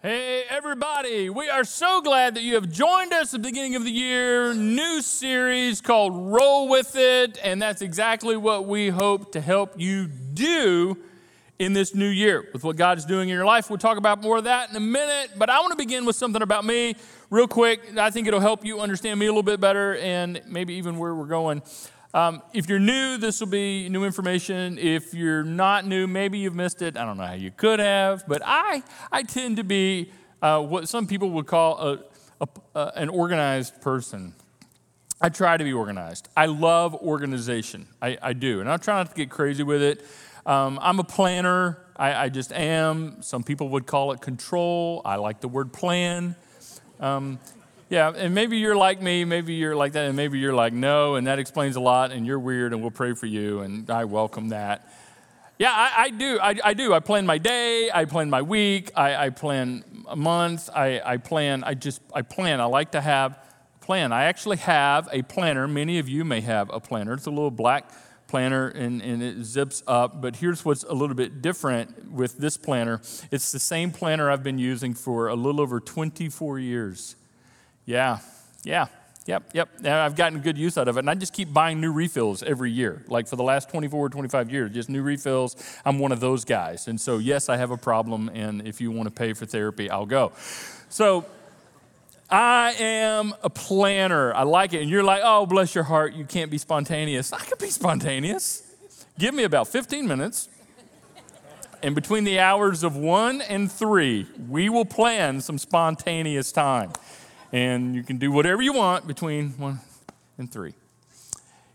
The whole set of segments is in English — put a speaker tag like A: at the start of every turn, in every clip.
A: Hey, everybody, we are so glad that you have joined us at the beginning of the year. New series called Roll With It, and that's exactly what we hope to help you do in this new year with what God is doing in your life. We'll talk about more of that in a minute, but I want to begin with something about me real quick. I think it'll help you understand me a little bit better and maybe even where we're going. Um, if you're new, this will be new information. If you're not new, maybe you've missed it. I don't know how you could have, but I, I tend to be uh, what some people would call a, a, an organized person. I try to be organized. I love organization. I, I do. And I try not to get crazy with it. Um, I'm a planner. I, I, just am. Some people would call it control. I like the word plan. Um, yeah, and maybe you're like me, maybe you're like that, and maybe you're like, no, and that explains a lot, and you're weird, and we'll pray for you, and I welcome that. Yeah, I, I do. I, I, do. I plan my day, I plan my week, I, I plan a month, I, I plan, I just, I plan. I like to have a plan. I actually have a planner. Many of you may have a planner. It's a little black planner and, and it zips up. But here's what's a little bit different with this planner it's the same planner I've been using for a little over 24 years. Yeah, yeah, yep, yep. And I've gotten good use out of it. And I just keep buying new refills every year. Like for the last 24, or 25 years, just new refills. I'm one of those guys. And so, yes, I have a problem. And if you want to pay for therapy, I'll go. So, I am a planner. I like it. And you're like, oh, bless your heart, you can't be spontaneous. I can be spontaneous. Give me about 15 minutes. And between the hours of one and three, we will plan some spontaneous time and you can do whatever you want between one and three.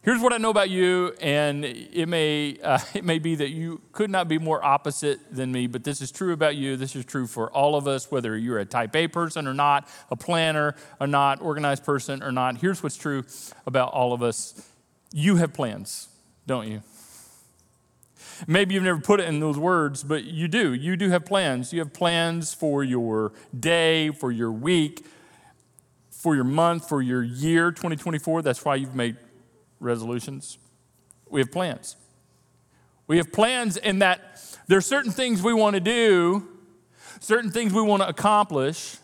A: Here's what I know about you, and it may, uh, it may be that you could not be more opposite than me, but this is true about you. This is true for all of us, whether you're a type A person or not, a planner or not, organized person or not. Here's what's true about all of us you have plans, don't you? Maybe you've never put it in those words, but you do. You do have plans. You have plans for your day, for your week, for your month, for your year 2024. That's why you've made resolutions. We have plans. We have plans in that there are certain things we want to do, certain things we want to accomplish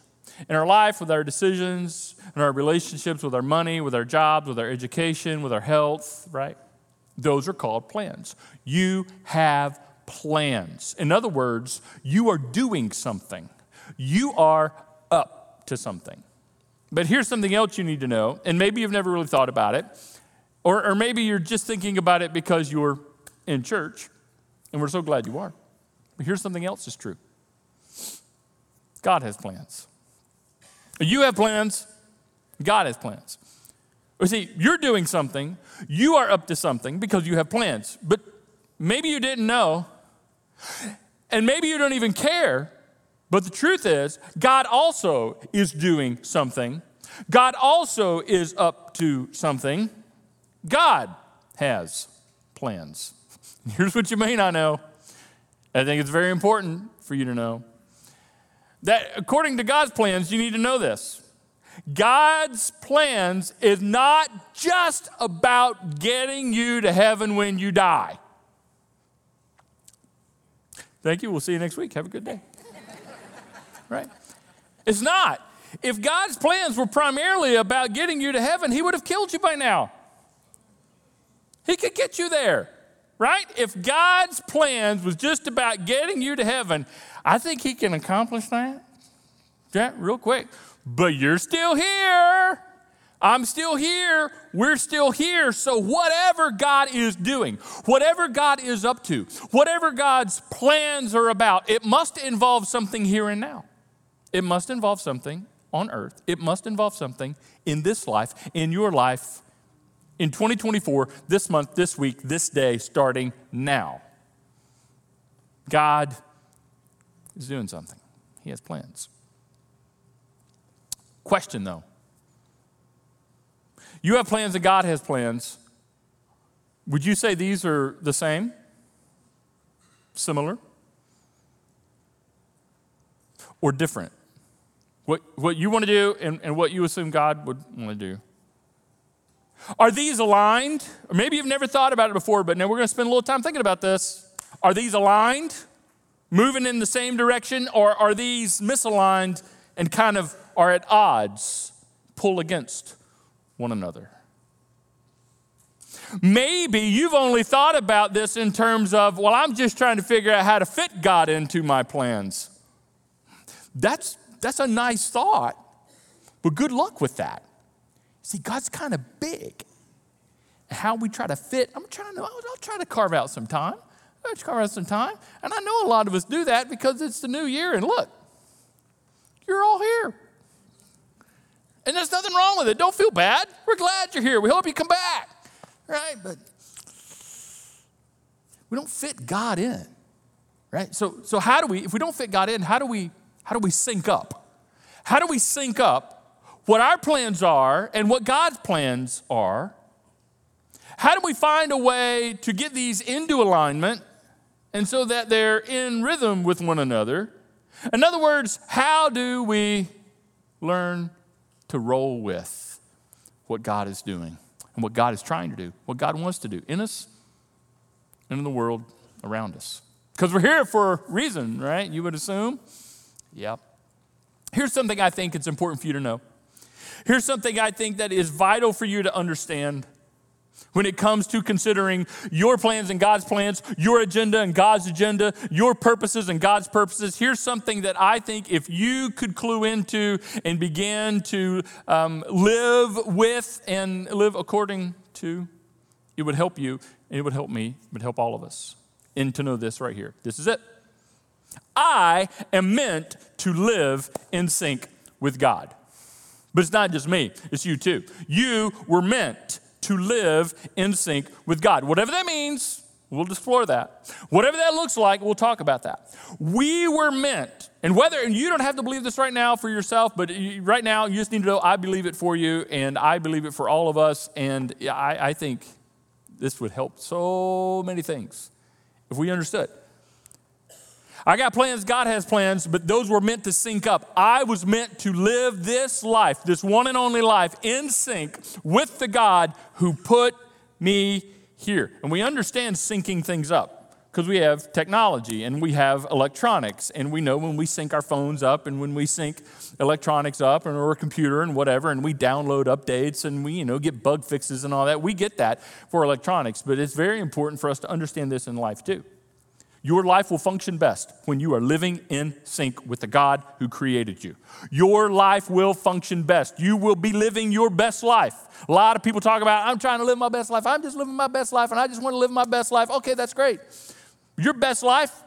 A: in our life with our decisions, in our relationships, with our money, with our jobs, with our education, with our health, right? Those are called plans. You have plans. In other words, you are doing something, you are up to something. But here's something else you need to know, and maybe you've never really thought about it, or, or maybe you're just thinking about it because you're in church, and we're so glad you are. But here's something else is true God has plans. You have plans, God has plans. You see, you're doing something, you are up to something because you have plans, but maybe you didn't know, and maybe you don't even care but the truth is, God also is doing something. God also is up to something. God has plans. Here's what you may not know. I think it's very important for you to know that according to God's plans, you need to know this. God's plans is not just about getting you to heaven when you die. Thank you. We'll see you next week. Have a good day right? It's not. If God's plans were primarily about getting you to heaven, He would have killed you by now. He could get you there, right? If God's plans was just about getting you to heaven, I think He can accomplish that. Yeah, real quick. But you're still here. I'm still here. We're still here. So, whatever God is doing, whatever God is up to, whatever God's plans are about, it must involve something here and now. It must involve something on earth. It must involve something in this life, in your life, in 2024, this month, this week, this day, starting now. God is doing something, He has plans. Question though you have plans and God has plans. Would you say these are the same? Similar? Or different? What, what you want to do and, and what you assume God would want to do. Are these aligned? Or maybe you've never thought about it before, but now we're going to spend a little time thinking about this. Are these aligned? moving in the same direction, or are these misaligned and kind of are at odds, pull against one another? Maybe you've only thought about this in terms of, well, I'm just trying to figure out how to fit God into my plans. That's, that's a nice thought, but good luck with that. See, God's kind of big. How we try to fit, I'm trying to, I'll, I'll try to carve out some time. I'll carve out some time. And I know a lot of us do that because it's the new year, and look, you're all here. And there's nothing wrong with it. Don't feel bad. We're glad you're here. We hope you come back right? But we don't fit God in, right? So, so how do we, if we don't fit God in, how do we, how do we sync up? How do we sync up what our plans are and what God's plans are? How do we find a way to get these into alignment and so that they're in rhythm with one another? In other words, how do we learn to roll with what God is doing? and what God is trying to do, what God wants to do in us and in the world around us. Because we're here for a reason, right? You would assume? Yep. Here's something I think it's important for you to know. Here's something I think that is vital for you to understand when it comes to considering your plans and God's plans, your agenda and God's agenda, your purposes and God's purposes, here's something that I think if you could clue into and begin to um, live with and live according to, it would help you, and it would help me, it would help all of us. And to know this right here. This is it. I am meant to live in sync with God. But it's not just me, it's you too. You were meant to live in sync with God. Whatever that means, we'll explore that. Whatever that looks like, we'll talk about that. We were meant, and whether, and you don't have to believe this right now for yourself, but right now you just need to know I believe it for you, and I believe it for all of us, and I, I think this would help so many things if we understood. I got plans, God has plans, but those were meant to sync up. I was meant to live this life, this one and only life, in sync with the God who put me here. And we understand syncing things up because we have technology and we have electronics and we know when we sync our phones up and when we sync electronics up and or a computer and whatever and we download updates and we you know get bug fixes and all that we get that for electronics but it's very important for us to understand this in life too your life will function best when you are living in sync with the God who created you. Your life will function best. You will be living your best life. A lot of people talk about, I'm trying to live my best life. I'm just living my best life and I just want to live my best life. Okay, that's great. Your best life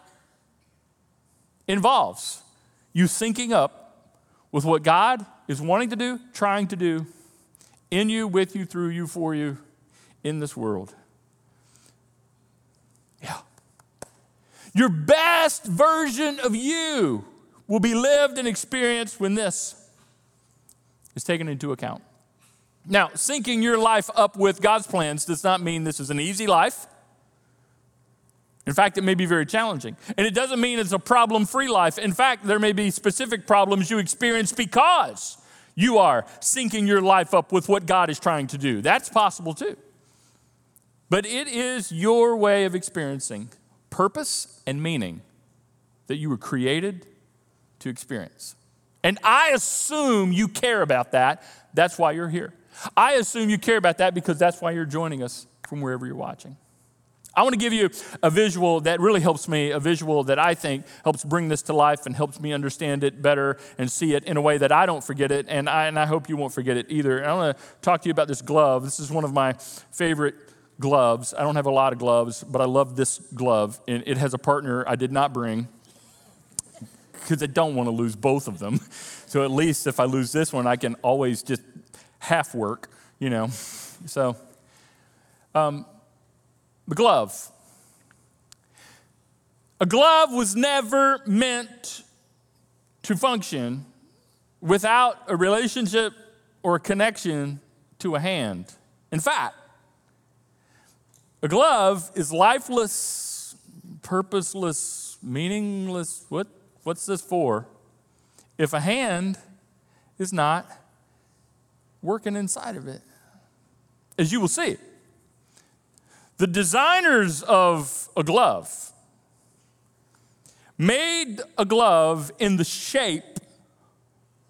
A: involves you syncing up with what God is wanting to do, trying to do in you, with you, through you, for you in this world. Your best version of you will be lived and experienced when this is taken into account. Now, syncing your life up with God's plans does not mean this is an easy life. In fact, it may be very challenging. And it doesn't mean it's a problem free life. In fact, there may be specific problems you experience because you are syncing your life up with what God is trying to do. That's possible too. But it is your way of experiencing purpose and meaning that you were created to experience. And I assume you care about that. That's why you're here. I assume you care about that because that's why you're joining us from wherever you're watching. I want to give you a visual that really helps me, a visual that I think helps bring this to life and helps me understand it better and see it in a way that I don't forget it, and I, and I hope you won't forget it either. I want to talk to you about this glove. This is one of my favorite gloves. I don't have a lot of gloves, but I love this glove. And it has a partner I did not bring because I don't want to lose both of them. So at least if I lose this one, I can always just half work, you know. So, um, the glove. A glove was never meant to function without a relationship or a connection to a hand. In fact, a glove is lifeless, purposeless, meaningless. What, what's this for? If a hand is not working inside of it. As you will see, the designers of a glove made a glove in the shape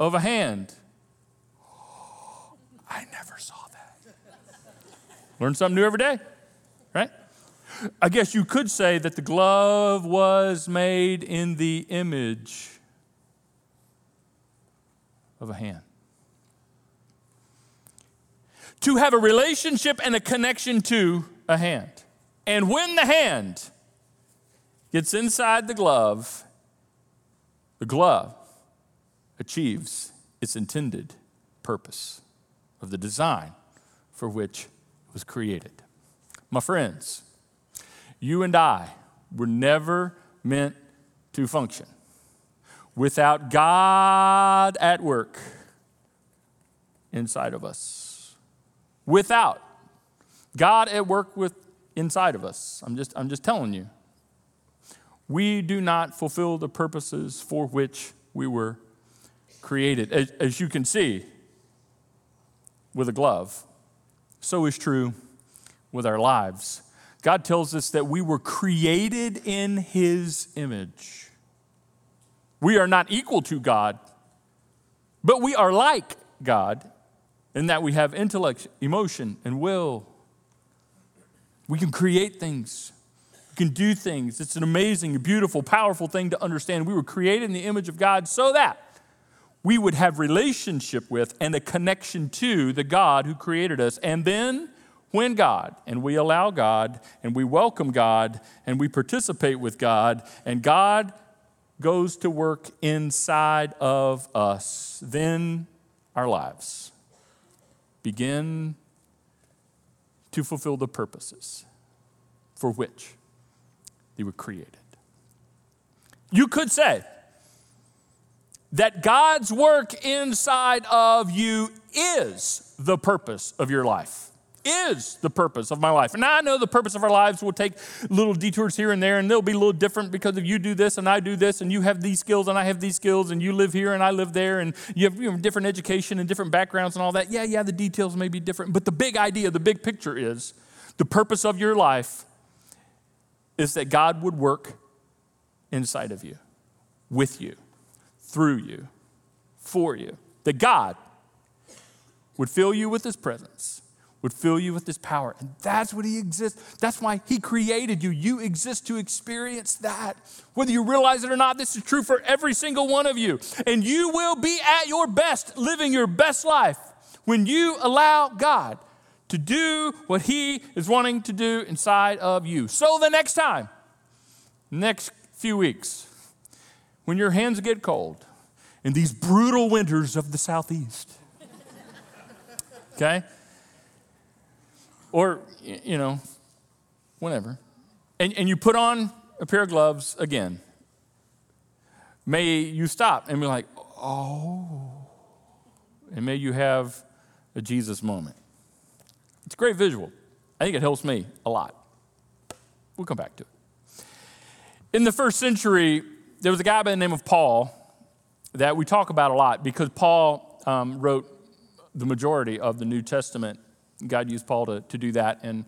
A: of a hand. I never saw that. Learn something new every day, right? I guess you could say that the glove was made in the image of a hand. To have a relationship and a connection to a hand. And when the hand gets inside the glove, the glove achieves its intended purpose of the design for which it was created. My friends, you and I were never meant to function without God at work inside of us. Without God at work with inside of us. I'm just, I'm just telling you. We do not fulfill the purposes for which we were created. As, as you can see with a glove, so is true with our lives. God tells us that we were created in His image. We are not equal to God, but we are like God in that we have intellect, emotion, and will. We can create things. We can do things. It's an amazing, beautiful, powerful thing to understand. We were created in the image of God so that we would have relationship with and a connection to the God who created us. And then when God, and we allow God, and we welcome God, and we participate with God, and God goes to work inside of us, then our lives begin to fulfill the purposes for which they were created. You could say that God's work inside of you is the purpose of your life is the purpose of my life. And now I know the purpose of our lives will take little detours here and there, and they'll be a little different because if you do this and I do this, and you have these skills and I have these skills, and you live here and I live there, and you have you know, different education and different backgrounds and all that. Yeah, yeah, the details may be different, but the big idea, the big picture is the purpose of your life is that God would work inside of you, with you, through you, for you. That God would fill you with His presence would fill you with his power. And that's what he exists. That's why he created you. You exist to experience that. Whether you realize it or not, this is true for every single one of you. And you will be at your best, living your best life, when you allow God to do what he is wanting to do inside of you. So the next time, next few weeks, when your hands get cold in these brutal winters of the southeast, okay? Or, you know, whenever. And, and you put on a pair of gloves again. May you stop and be like, oh. And may you have a Jesus moment. It's a great visual. I think it helps me a lot. We'll come back to it. In the first century, there was a guy by the name of Paul that we talk about a lot because Paul um, wrote the majority of the New Testament God used Paul to, to do that. And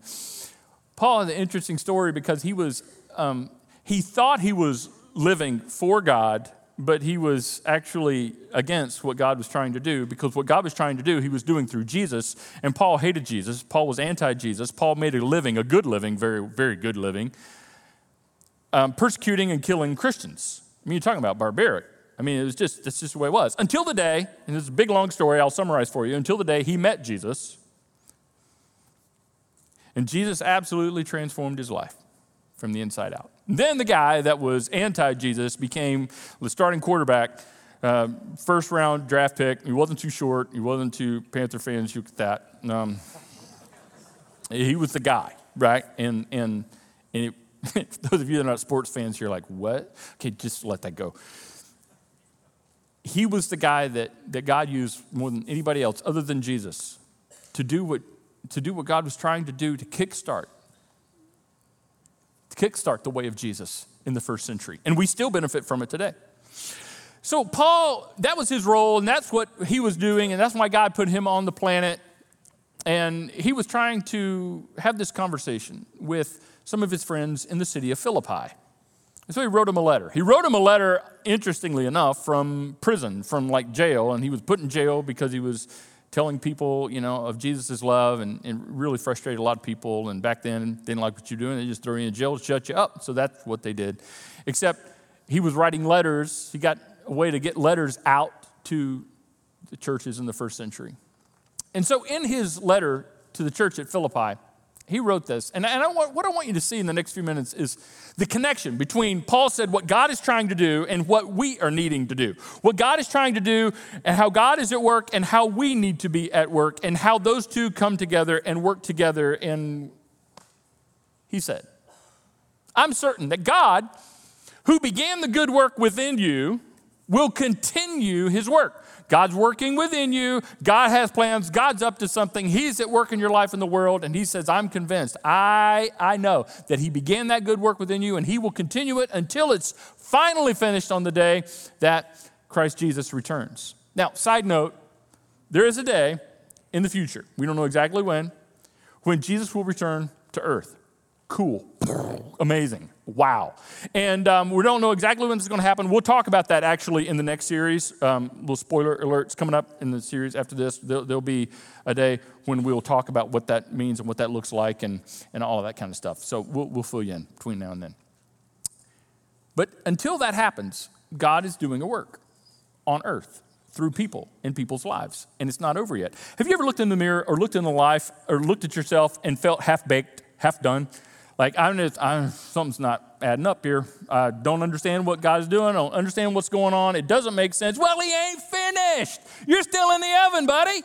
A: Paul has an interesting story because he was, um, he thought he was living for God, but he was actually against what God was trying to do because what God was trying to do, he was doing through Jesus. And Paul hated Jesus. Paul was anti Jesus. Paul made a living, a good living, very, very good living, um, persecuting and killing Christians. I mean, you're talking about barbaric. I mean, it was just, that's just the way it was. Until the day, and this is a big long story, I'll summarize for you, until the day he met Jesus and Jesus absolutely transformed his life from the inside out. Then the guy that was anti Jesus became the starting quarterback, uh, first round draft pick. He wasn't too short, he wasn't too Panther fans, you get that. Um, he was the guy, right? And, and, and it, those of you that are not sports fans, you're like, what? Okay, just let that go. He was the guy that, that God used more than anybody else, other than Jesus, to do what to do what God was trying to do to kickstart, to kickstart the way of Jesus in the first century. And we still benefit from it today. So, Paul, that was his role, and that's what he was doing, and that's why God put him on the planet. And he was trying to have this conversation with some of his friends in the city of Philippi, And So he wrote him a letter. He wrote him a letter, interestingly enough, from prison, from like jail, and he was put in jail because he was telling people, you know, of Jesus' love and, and really frustrated a lot of people. And back then, didn't like what you're doing. They just throw you in jail to shut you up. So that's what they did. Except he was writing letters. He got a way to get letters out to the churches in the first century. And so in his letter to the church at Philippi, he wrote this. And, and I want, what I want you to see in the next few minutes is the connection between Paul said what God is trying to do and what we are needing to do. What God is trying to do and how God is at work and how we need to be at work and how those two come together and work together. And he said, I'm certain that God, who began the good work within you, will continue his work. God's working within you. God has plans. God's up to something. He's at work in your life in the world. And He says, I'm convinced. I, I know that He began that good work within you and He will continue it until it's finally finished on the day that Christ Jesus returns. Now, side note, there is a day in the future, we don't know exactly when, when Jesus will return to earth. Cool. Amazing. Wow. And um, we don't know exactly when this is going to happen. We'll talk about that actually in the next series. Um, little spoiler alerts coming up in the series after this. There'll, there'll, be a day when we'll talk about what that means and what that looks like and, and all that kind of stuff. So we'll, we'll fill you in between now and then. But until that happens, God is doing a work on earth through people in people's lives, and it's not over yet. Have you ever looked in the mirror or looked in the life or looked at yourself and felt half baked, half done? Like, I'm just, I'm, something's not adding up here. I don't understand what God's doing. I don't understand what's going on. It doesn't make sense. Well, He ain't finished. You're still in the oven, buddy.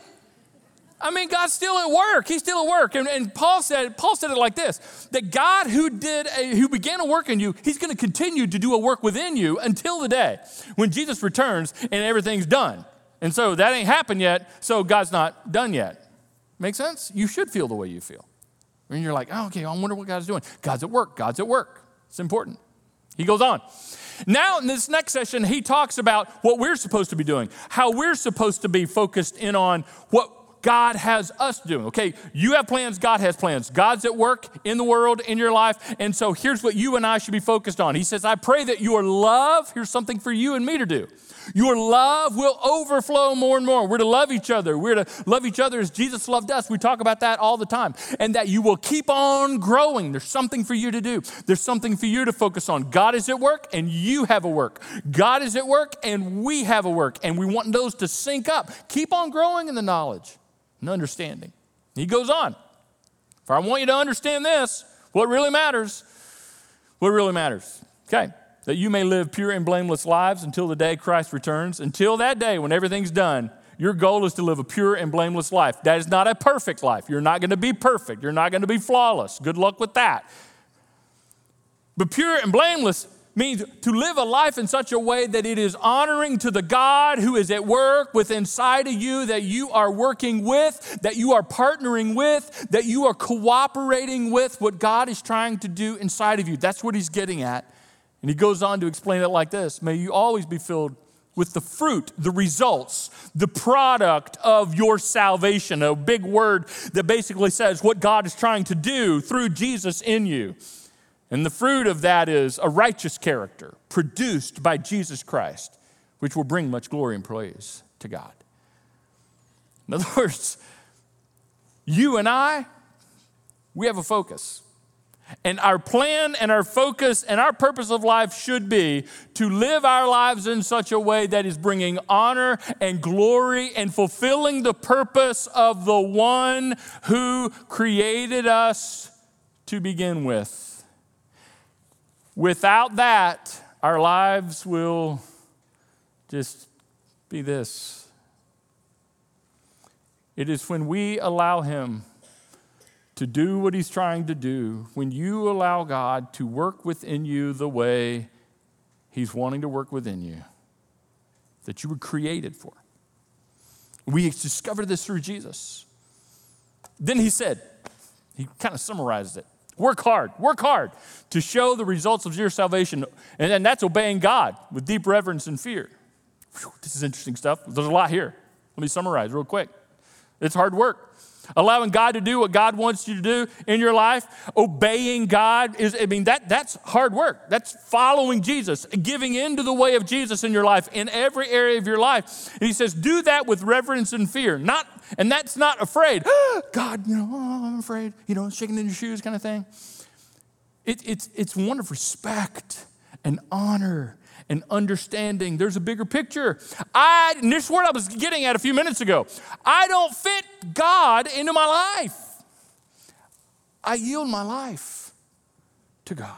A: I mean, God's still at work. He's still at work. And, and Paul said, Paul said it like this: that God who did a, who began a work in you, He's going to continue to do a work within you until the day when Jesus returns and everything's done. And so that ain't happened yet. So God's not done yet. Make sense? You should feel the way you feel. And you're like, oh, okay, I wonder what God's doing. God's at work. God's at work. It's important. He goes on. Now, in this next session, he talks about what we're supposed to be doing, how we're supposed to be focused in on what God has us doing. Okay, you have plans, God has plans. God's at work in the world, in your life. And so here's what you and I should be focused on. He says, I pray that your love, here's something for you and me to do. Your love will overflow more and more. We're to love each other. We're to love each other as Jesus loved us. We talk about that all the time. And that you will keep on growing. There's something for you to do, there's something for you to focus on. God is at work and you have a work. God is at work and we have a work. And we want those to sync up. Keep on growing in the knowledge and understanding. He goes on. For I want you to understand this what really matters. What really matters. Okay that you may live pure and blameless lives until the day Christ returns. Until that day, when everything's done, your goal is to live a pure and blameless life. That is not a perfect life. You're not going to be perfect. You're not going to be flawless. Good luck with that. But pure and blameless means to live a life in such a way that it is honoring to the God who is at work within inside of you, that you are working with, that you are partnering with, that you are cooperating with what God is trying to do inside of you. That's what he's getting at and he goes on to explain it like this May you always be filled with the fruit, the results, the product of your salvation. A big word that basically says what God is trying to do through Jesus in you. And the fruit of that is a righteous character produced by Jesus Christ, which will bring much glory and praise to God. In other words, you and I, we have a focus. And our plan and our focus and our purpose of life should be to live our lives in such a way that is bringing honor and glory and fulfilling the purpose of the one who created us to begin with. Without that, our lives will just be this. It is when we allow Him to do what He's trying to do, when you allow God to work within you the way He's wanting to work within you, that you were created for. We discovered this through Jesus. Then He said, He kind of summarized it. Work hard, work hard to show the results of your salvation. And then that's obeying God with deep reverence and fear. Whew, this is interesting stuff. There's a lot here. Let me summarize real quick. It's hard work. Allowing God to do what God wants you to do in your life, obeying God is, I mean, that, that's hard work. That's following Jesus, giving into the way of Jesus in your life, in every area of your life. And he says, do that with reverence and fear. Not, and that's not afraid. God, you know, oh, I'm afraid, you know, shaking in your shoes kind of thing. It, it's, it's one of respect and honor and understanding. There's a bigger picture. I, and this is what I was getting at a few minutes ago. I don't fit God into my life. I yield my life to God.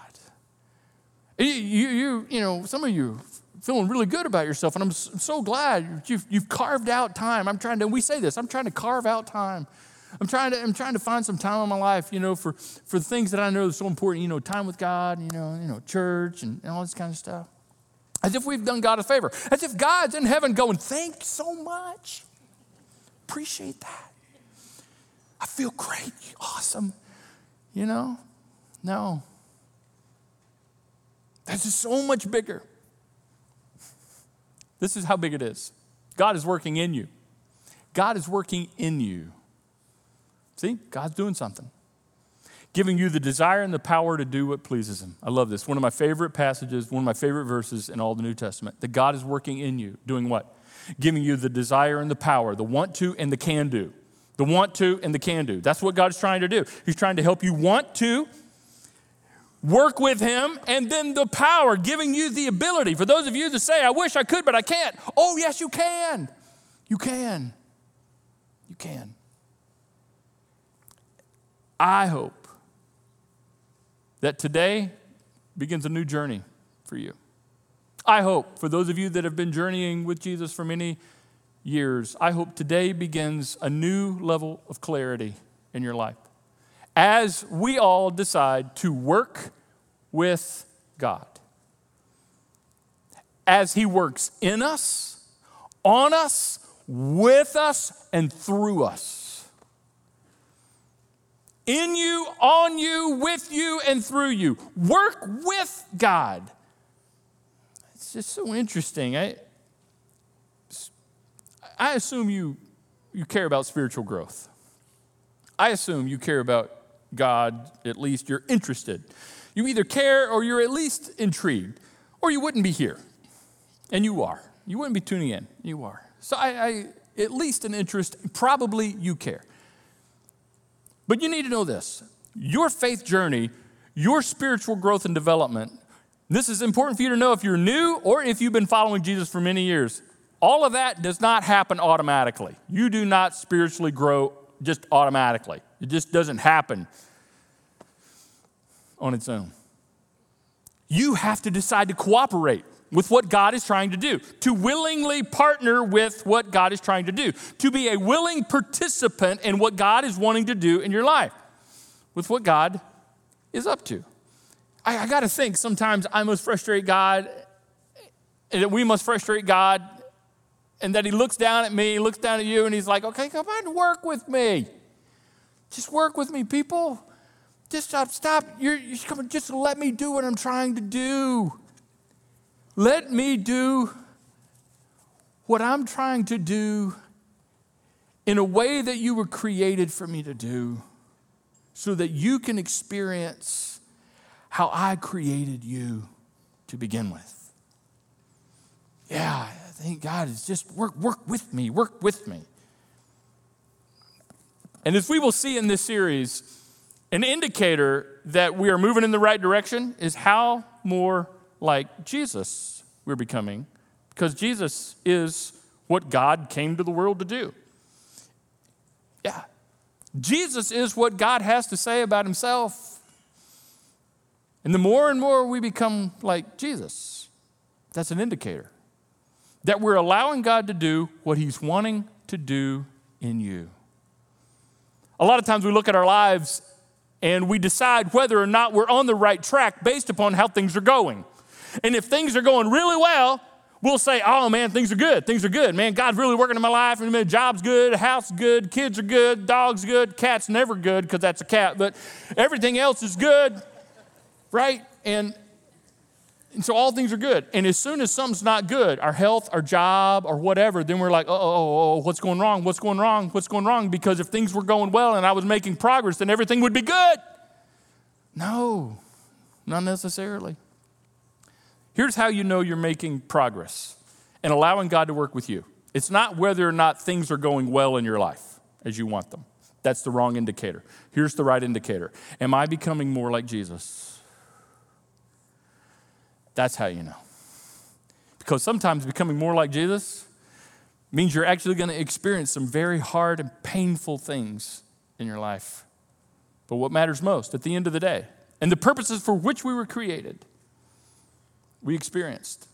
A: You, you, you know, some of you feeling really good about yourself, and I'm so glad you've, you've carved out time. I'm trying to, we say this, I'm trying to carve out time. I'm trying to, I'm trying to find some time in my life, you know, for, for things that I know are so important, you know, time with God, you know, you know, church and, and all this kind of stuff. As if we've done God a favor. As if God's in heaven going, thanks so much. Appreciate that. I feel great. Awesome. You know? No. This is so much bigger. This is how big it is. God is working in you. God is working in you. See, God's doing something giving you the desire and the power to do what pleases Him. I love this. One of my favorite passages, one of my favorite verses in all the New Testament. That God is working in you, doing what? Giving you the desire and the power, the want to and the can do. The want to and the can do. That's what God is trying to do. He's trying to help you want to work with Him, and then the power, giving you the ability. For those of you that say, I wish I could, but I can't. Oh, yes, you can. You can. You can. I hope that today begins a new journey for you. I hope, for those of you that have been journeying with Jesus for many years, I hope today begins a new level of clarity in your life as we all decide to work with God. As He works in us, on us, with us, and through us in you, on you, with you, and through you. Work with God. It's just so interesting. I, I assume you, you care about spiritual growth. I assume you care about God, at least you're interested. You either care or you're at least intrigued, or you wouldn't be here. And you are. You wouldn't be tuning in. You are. So I, I at least an interest, probably you care. But you need to know this your faith journey, your spiritual growth and development, this is important for you to know if you're new or if you've been following Jesus for many years. All of that does not happen automatically. You do not spiritually grow just automatically, it just doesn't happen on its own. You have to decide to cooperate with what God is trying to do, to willingly partner with what God is trying to do, to be a willing participant in what God is wanting to do in your life, with what God is up to. I, I got to think sometimes I must frustrate God, and that we must frustrate God, and that He looks down at me, looks down at you, and He's like, okay, come on, work with me. Just work with me, people. Just stop, stop. You're, you're coming, just let me do what I'm trying to do. Let me do what I'm trying to do in a way that you were created for me to do so that you can experience how I created you to begin with. Yeah, I think God is just work, work with me, work with me. And as we will see in this series, an indicator that we are moving in the right direction is how more like Jesus we're becoming because Jesus is what God came to the world to do. Yeah. Jesus is what God has to say about himself. And the more and more we become like Jesus, that's an indicator that we're allowing God to do what he's wanting to do in you. A lot of times we look at our lives and we decide whether or not we're on the right track based upon how things are going. And if things are going really well, we'll say, oh man, things are good. Things are good. Man, God's really working in my life. And the job's good, house good, kids are good, dog's good, cat's never good because that's a cat, but everything else is good, right? And And so all things are good. And as soon as something's not good, our health, our job, or whatever, then we're like, oh, oh, oh, what's going wrong? What's going wrong? What's going wrong? Because if things were going well and I was making progress, then everything would be good. No, not necessarily. Here's how you know you're making progress and allowing God to work with you it's not whether or not things are going well in your life as you want them. That's the wrong indicator. Here's the right indicator Am I becoming more like Jesus? That's how you know. Because sometimes becoming more like Jesus means you're actually going to experience some very hard and painful things in your life. But what matters most at the end of the day, and the purposes for which we were created, we experienced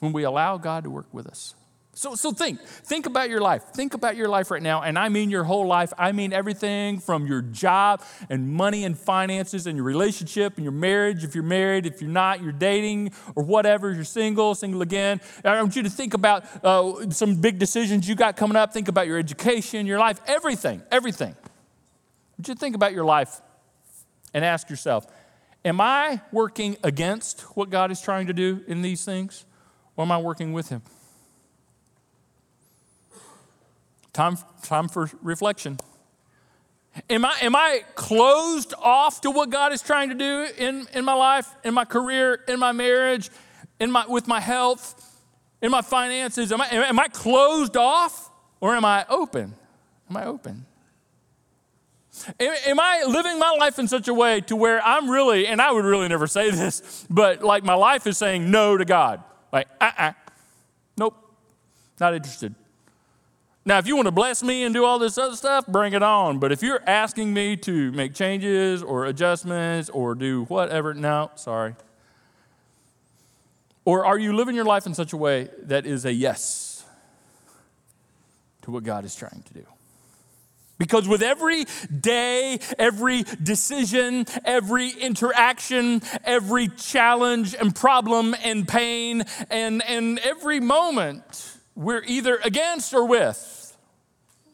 A: when we allow God to work with us. So, so think, think about your life. Think about your life right now, and I mean your whole life. I mean everything from your job and money and finances and your relationship and your marriage. If you're married, if you're not, you're dating or whatever. You're single, single again. I want you to think about uh, some big decisions you got coming up. Think about your education, your life, everything, everything. I want you to think about your life and ask yourself: Am I working against what God is trying to do in these things, or am I working with Him? Time, time for reflection. Am I, am I closed off to what God is trying to do in, in my life, in my career, in my marriage, in my, with my health, in my finances? Am I, am I closed off or am I open? Am I open? Am, I living my life in such a way to where I'm really, and I would really never say this, but like my life is saying no to God? Like, uh uh-uh. uh, nope, not interested. Now, if you want to bless me and do all this other stuff, bring it on. But if you're asking me to make changes or adjustments or do whatever, no, sorry. Or are you living your life in such a way that is a yes to what God is trying to do? Because with every day, every decision, every interaction, every challenge and problem and pain, and, and every moment, we're either against or with.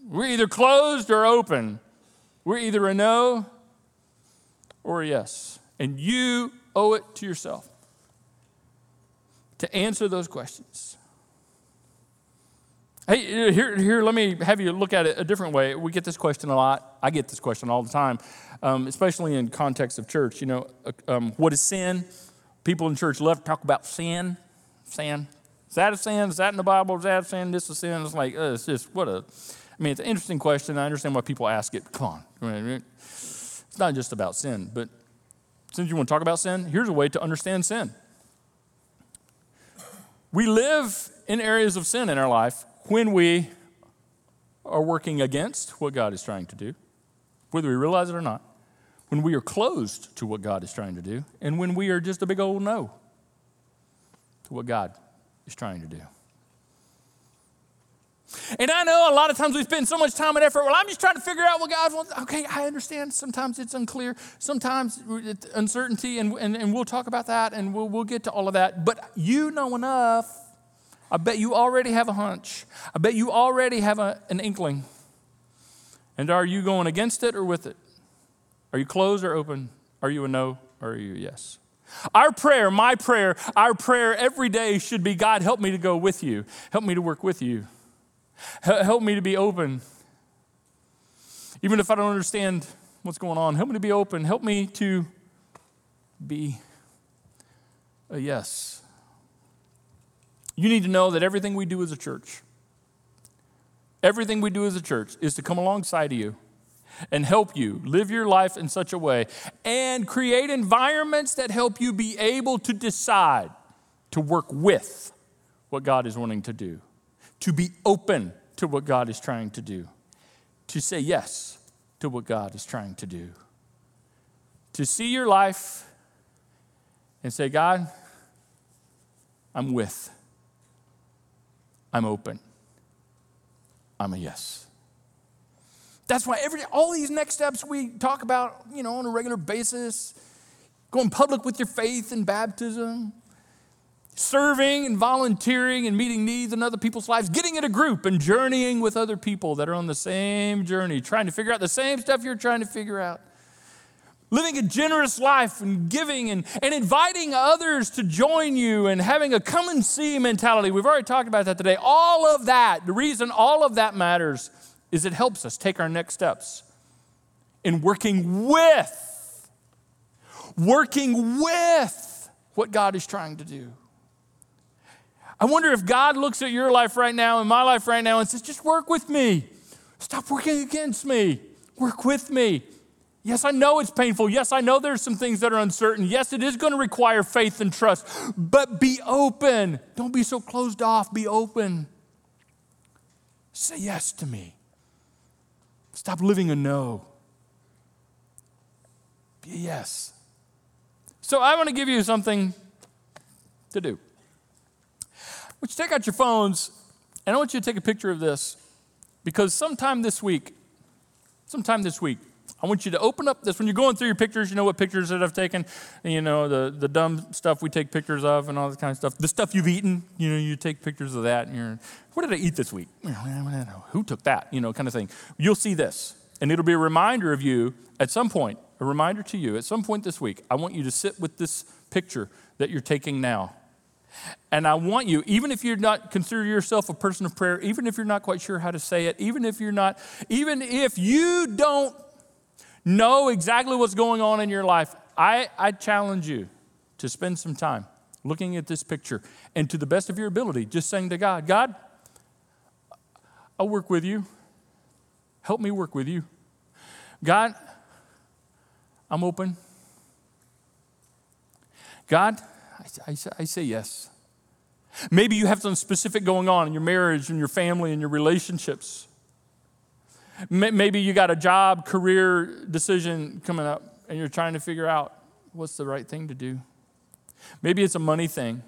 A: We're either closed or open. We're either a no or a yes. And you owe it to yourself to answer those questions. Hey, here, here, let me have you look at it a different way. We get this question a lot. I get this question all the time, um, especially in context of church. You know, uh, um, what is sin? People in church love to talk about sin. Sin. Is that a sin? Is that in the Bible? Is that a sin? This is sin? It's like, uh, it's just, what a, I mean, it's an interesting question. I understand why people ask it. Come on. It's not just about sin, but since you want to talk about sin, here's a way to understand sin. We live in areas of sin in our life when we are working against what God is trying to do, whether we realize it or not, when we are closed to what God is trying to do, and when we are just a big old no to what God is trying to do. And I know a lot of times we spend so much time and effort. Well, I'm just trying to figure out what God wants. Okay, I understand. Sometimes it's unclear. Sometimes it's uncertainty, and, and, and we'll talk about that and we'll, we'll get to all of that. But you know enough. I bet you already have a hunch. I bet you already have a, an inkling. And are you going against it or with it? Are you closed or open? Are you a no or are you a yes? Our prayer, my prayer, our prayer every day should be God, help me to go with you. Help me to work with you. Help me to be open. Even if I don't understand what's going on, help me to be open. Help me to be a yes. You need to know that everything we do as a church, everything we do as a church is to come alongside of you and help you live your life in such a way and create environments that help you be able to decide to work with what God is wanting to do, to be open to what God is trying to do, to say yes to what God is trying to do, to see your life and say, God, I'm with, I'm open, I'm a yes. That's why every all these next steps we talk about, you know, on a regular basis, going public with your faith and baptism, serving and volunteering and meeting needs in other people's lives, getting in a group and journeying with other people that are on the same journey, trying to figure out the same stuff you're trying to figure out. Living a generous life and giving and, and inviting others to join you and having a come and see mentality. We've already talked about that today. All of that, the reason all of that matters is it helps us take our next steps in working with, working with what God is trying to do. I wonder if God looks at your life right now and my life right now and says, just work with me. Stop working against me. Work with me. Yes, I know it's painful. Yes, I know there's some things that are uncertain. Yes, it is going to require faith and trust, but be open. Don't be so closed off. Be open. Say yes to me. Stop living a no. Be a yes. So I want to give you something to do. I want you take out your phones, and I want you to take a picture of this because sometime this week, sometime this week, I want you to open up this. When you're going through your pictures, you know what pictures that I've taken, you know, the, the dumb stuff we take pictures of and all this kind of stuff. The stuff you've eaten, you know, you take pictures of that. And you're, what did I eat this week? Who took that? You know, kind of thing. You'll see this. And it'll be a reminder of you at some point, a reminder to you at some point this week. I want you to sit with this picture that you're taking now. And I want you, even if you're not consider yourself a person of prayer, even if you're not quite sure how to say it, even if you're not, even if you don't know exactly what's going on in your life, I, I challenge you to spend some time looking at this picture and to the best of your ability, just saying to God, God, I'll work with you. Help me work with you. God, I'm open. God, I, I, I say yes. Maybe you have something specific going on in your marriage and your family and your relationships. Maybe you got a job, career decision coming up, and you're trying to figure out what's the right thing to do. Maybe it's a money thing,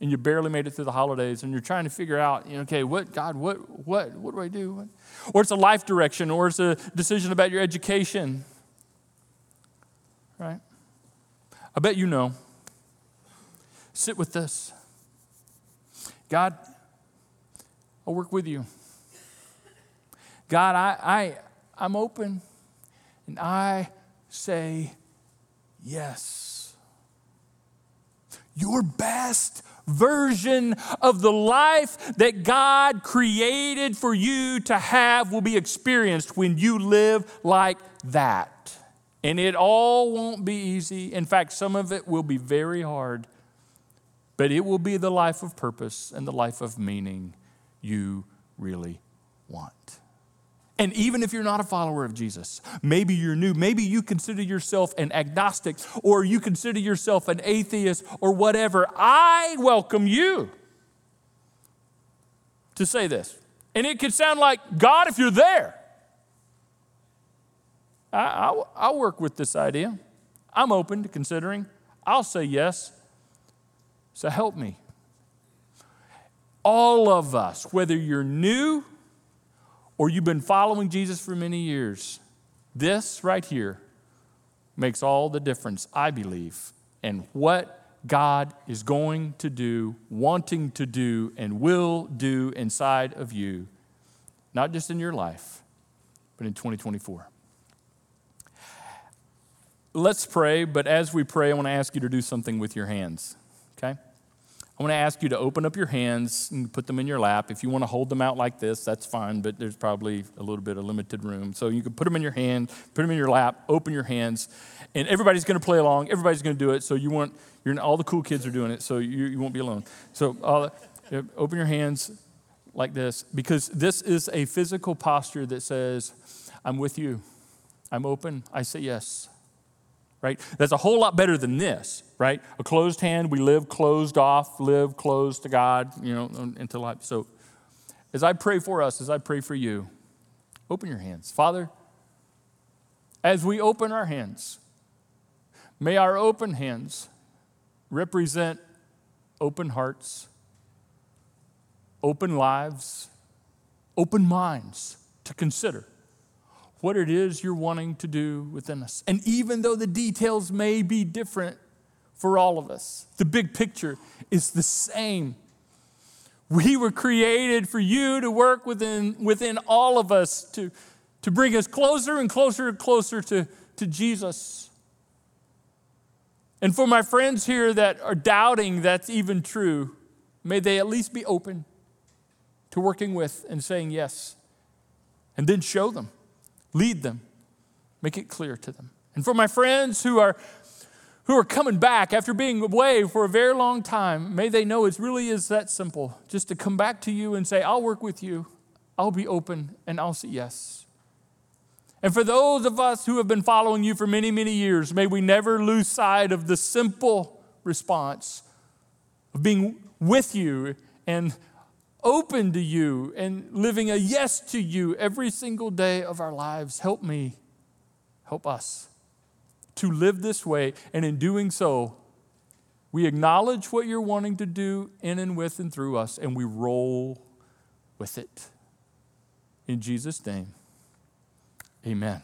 A: and you barely made it through the holidays, and you're trying to figure out, you know, okay, what God, what, what, what do I do? Or it's a life direction, or it's a decision about your education. Right? I bet you know. Sit with this. God, I'll work with you. God, I, I, I'm open and I say yes. Your best version of the life that God created for you to have will be experienced when you live like that. And it all won't be easy. In fact, some of it will be very hard, but it will be the life of purpose and the life of meaning you really want. And even if you're not a follower of Jesus, maybe you're new, maybe you consider yourself an agnostic or you consider yourself an atheist or whatever, I welcome you to say this. And it could sound like, God, if you're there, I, will I'll work with this idea. I'm open to considering. I'll say yes. So help me. All of us, whether you're new, or you've been following Jesus for many years, this right here makes all the difference, I believe, in what God is going to do, wanting to do, and will do inside of you, not just in your life, but in 2024. Let's pray, but as we pray, I want to ask you to do something with your hands, okay? I want to ask you to open up your hands and put them in your lap. If you want to hold them out like this, that's fine, but there's probably a little bit of limited room. So you can put them in your hand, put them in your lap, open your hands, and everybody's going to play along. Everybody's going to do it. So you want, you're, all the cool kids are doing it, so you, you won't be alone. So open your hands like this, because this is a physical posture that says, I'm with you. I'm open. I say yes right? That's a whole lot better than this, right? A closed hand, we live closed off, live closed to God, you know, into life. So as I pray for us, as I pray for you, open your hands. Father, as we open our hands, may our open hands represent open hearts, open lives, open minds to consider what it is you're wanting to do within us. And even though the details may be different for all of us, the big picture is the same. We were created for you to work within, within all of us to, to bring us closer and closer and closer to, to Jesus. And for my friends here that are doubting that's even true, may they at least be open to working with and saying yes. And then show them, lead them, make it clear to them. And for my friends who are who are coming back after being away for a very long time, may they know it really is that simple just to come back to you and say, I'll work with you, I'll be open, and I'll say yes. And for those of us who have been following you for many, many years, may we never lose sight of the simple response of being with you and open to you and living a yes to you every single day of our lives. Help me, help us to live this way. And in doing so, we acknowledge what you're wanting to do in and with and through us, and we roll with it. In Jesus' name, amen.